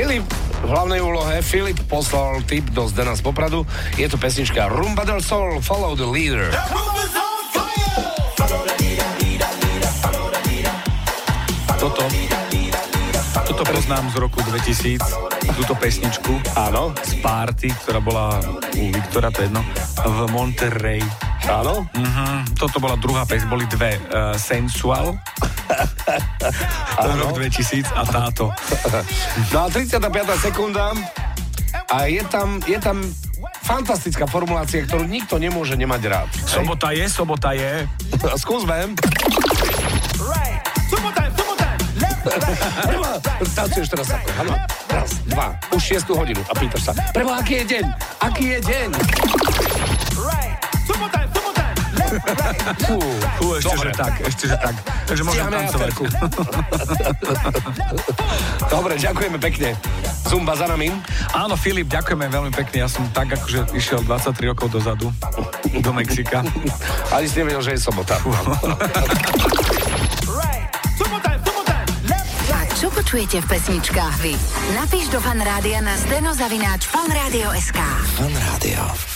v hlavnej úlohe. Filip poslal tip do Zdena z Popradu. Je to pesnička Rumba del Sol, Follow the Leader. Toto, toto poznám z roku 2000, túto pesničku Áno, z party, ktorá bola u Viktora, to je jedno, v Monterrey. áno. Mhm, toto bola druhá pes, boli dve. Uh, Sensual, to je rok 2000 a táto. No a 35. sekunda a je tam, je tam fantastická formulácia, ktorú nikto nemôže nemať rád. Hej? Sobota je, sobota je. Skúsme. Tancuješ teraz ako, áno. Raz, dva, už 6 hodinu a pýtaš sa, prebo, aký je deň? Aký je deň? Fú, Fú, ešte, Dobre. že tak, ešte, že tak. Takže môžem tancovať. Dobre, ďakujeme pekne. Zumba za nami. Áno, Filip, ďakujeme veľmi pekne. Ja som tak akože išiel 23 rokov dozadu do Mexika. Ani si nevedel, že je sobota. A čo počujete v pesničkách vy? Napíš do fanrádia na steno zavináč fanradio.sk. Fan Rádio.